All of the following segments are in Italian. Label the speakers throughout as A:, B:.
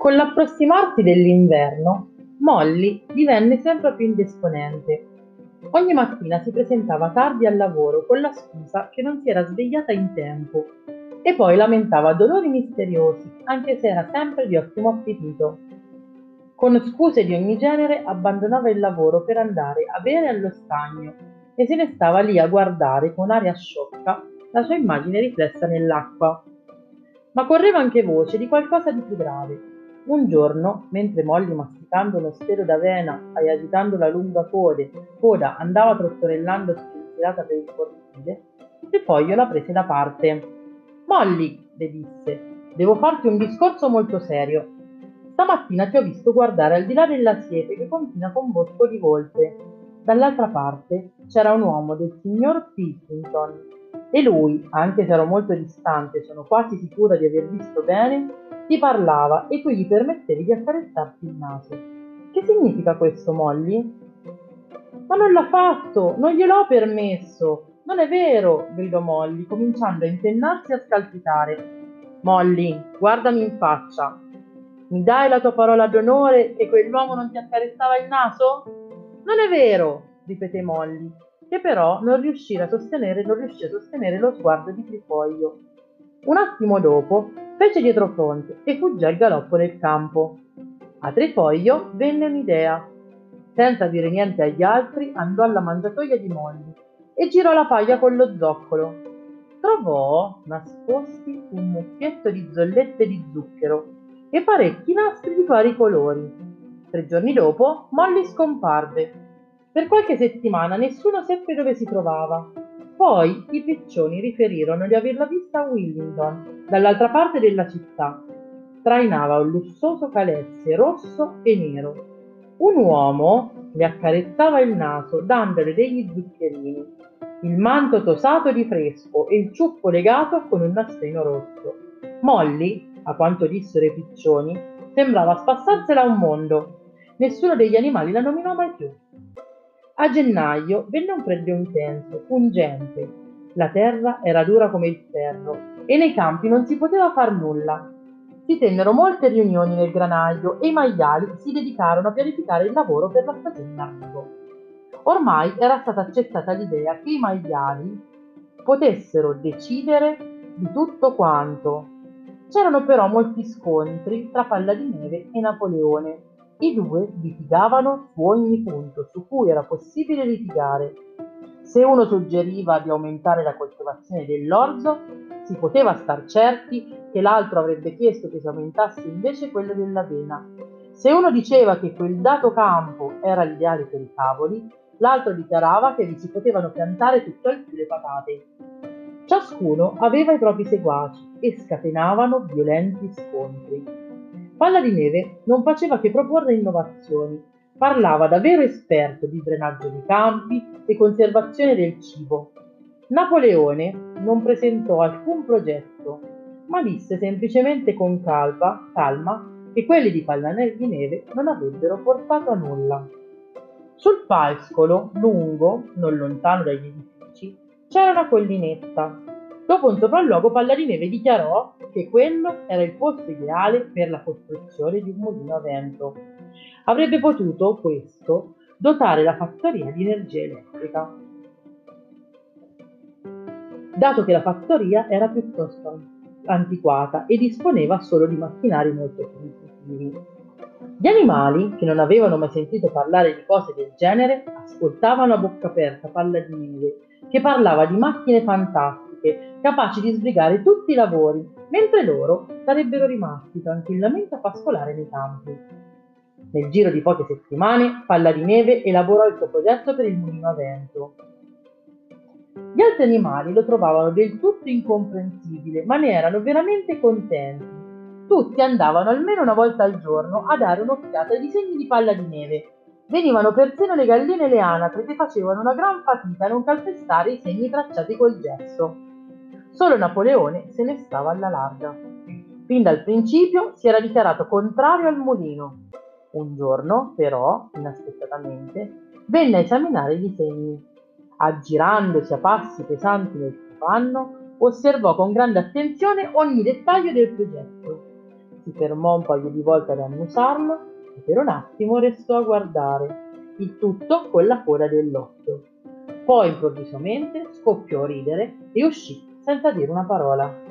A: Con l'approssimarsi dell'inverno, Molly divenne sempre più indisponente. Ogni mattina si presentava tardi al lavoro con la scusa che non si era svegliata in tempo e poi lamentava dolori misteriosi, anche se era sempre di ottimo appetito. Con scuse di ogni genere abbandonava il lavoro per andare a bere allo stagno e se ne stava lì a guardare con aria sciocca la sua immagine riflessa nell'acqua. Ma correva anche voce di qualcosa di più grave. Un giorno, mentre Molly masticando uno stelo d'avena e agitando la lunga code, coda andava trottorellando spensierata per il cortile, Trifoglio la prese da parte. Molly, le disse, devo farti un discorso molto serio. Stamattina ti ho visto guardare al di là della siepe che confina con Bosco di Volpe. Dall'altra parte c'era un uomo del signor Pilkington e lui, anche se ero molto distante, sono quasi sicura di aver visto bene, ti parlava e tu gli permettevi di accarezzarti il naso. Che significa questo, Molly? Ma non l'ha fatto, non gliel'ho permesso. Non è vero, gridò Molly, cominciando a impennarsi e a scalpitare. Molly, guardami in faccia. Mi dai la tua parola d'onore che quell'uomo non ti accarezzava il naso? Non è vero, ripeté Molly, che però non riuscì a sostenere, non riuscì a sostenere lo sguardo di Trifoglio. Un attimo dopo fece dietro fronte e fuggì al galoppo nel campo. A Trifoglio venne un'idea. Senza dire niente agli altri, andò alla mangiatoia di Molly e girò la paglia con lo zoccolo. Trovò nascosti un mucchietto di zollette di zucchero e parecchi nastri di vari colori. Tre giorni dopo Molly scomparve per qualche settimana nessuno seppe dove si trovava. Poi i piccioni riferirono di averla vista a Willingdon, dall'altra parte della città. Trainava un lussuoso calesse rosso e nero. Un uomo le accarezzava il naso dandole degli zuccherini, il manto tosato di fresco e il ciuffo legato con un nastrino rosso. Molly, a quanto dissero i piccioni, sembrava spassarsela un mondo. Nessuno degli animali la nominò mai più. A gennaio venne un freddo intenso, pungente. La terra era dura come il ferro e nei campi non si poteva far nulla. Si tennero molte riunioni nel granaio e i maiali si dedicarono a pianificare il lavoro per la stagione in arrivo. Ormai era stata accettata l'idea che i maiali potessero decidere di tutto quanto. C'erano però molti scontri tra Palla di Neve e Napoleone i due litigavano su ogni punto su cui era possibile litigare. Se uno suggeriva di aumentare la coltivazione dell'orzo, si poteva star certi che l'altro avrebbe chiesto che si aumentasse invece quello dell'avena. Se uno diceva che quel dato campo era l'ideale per i cavoli, l'altro dichiarava che vi si potevano piantare tutt'al più le patate. Ciascuno aveva i propri seguaci e scatenavano violenti scontri. Palla di Neve non faceva che proporre innovazioni, parlava da vero esperto di drenaggio dei campi e conservazione del cibo. Napoleone non presentò alcun progetto, ma disse semplicemente con calma, calma che quelli di Palla di Neve non avrebbero portato a nulla. Sul pascolo, lungo, non lontano dagli edifici, c'era una collinetta Dopo un sopralluogo Palla di Neve dichiarò che quello era il posto ideale per la costruzione di un mulino a vento. Avrebbe potuto, questo, dotare la fattoria di energia elettrica. Dato che la fattoria era piuttosto antiquata e disponeva solo di macchinari molto primitivi. Gli animali, che non avevano mai sentito parlare di cose del genere, ascoltavano a bocca aperta Palla di Neve, che parlava di macchine fantastiche tecniche capaci di sbrigare tutti i lavori, mentre loro sarebbero rimasti tranquillamente a pascolare nei campi. Nel giro di poche settimane, Palla di Neve elaborò il suo progetto per il mulino a vento. Gli altri animali lo trovavano del tutto incomprensibile, ma ne erano veramente contenti. Tutti andavano almeno una volta al giorno a dare un'occhiata ai disegni di Palla di Neve. Venivano persino le galline e le anatre che facevano una gran fatica a non calpestare i segni tracciati col gesso. Solo Napoleone se ne stava alla larga. Fin dal principio si era dichiarato contrario al mulino. Un giorno, però, inaspettatamente, venne a esaminare i disegni. Aggirandosi a passi pesanti nel panno, osservò con grande attenzione ogni dettaglio del progetto. Si fermò un paio di volte ad annusarlo e per un attimo restò a guardare, il tutto con la coda dell'occhio. Poi improvvisamente scoppiò a ridere e uscì senza dire una parola.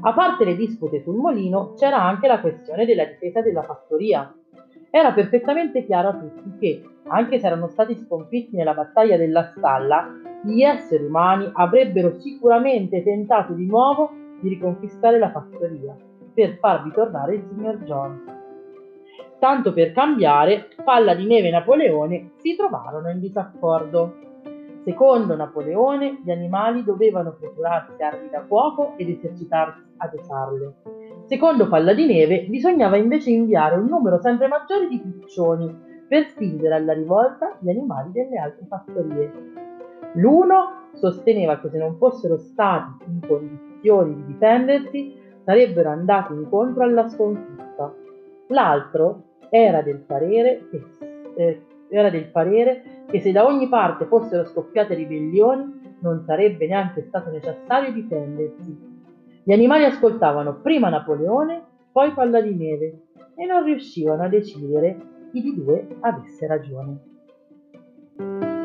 A: A parte le dispute sul molino, c'era anche la questione della difesa della fattoria. Era perfettamente chiaro a tutti che, anche se erano stati sconfitti nella battaglia della stalla, gli esseri umani avrebbero sicuramente tentato di nuovo di riconquistare la fattoria per farvi tornare il signor Jones. Tanto per cambiare, Palla di Neve e Napoleone si trovarono in disaccordo. Secondo Napoleone, gli animali dovevano procurarsi armi da fuoco ed esercitarsi ad usarle. Secondo Palla di Neve, bisognava invece inviare un numero sempre maggiore di piccioni per spingere alla rivolta gli animali delle altre fattorie. L'uno sosteneva che se non fossero stati in condizioni di difendersi, sarebbero andati incontro alla sconfitta. L'altro era del parere che, eh, era del parere che se da ogni parte fossero scoppiate ribellioni non sarebbe neanche stato necessario difendersi. Gli animali ascoltavano prima Napoleone, poi Palla di Neve e non riuscivano a decidere chi di due avesse ragione.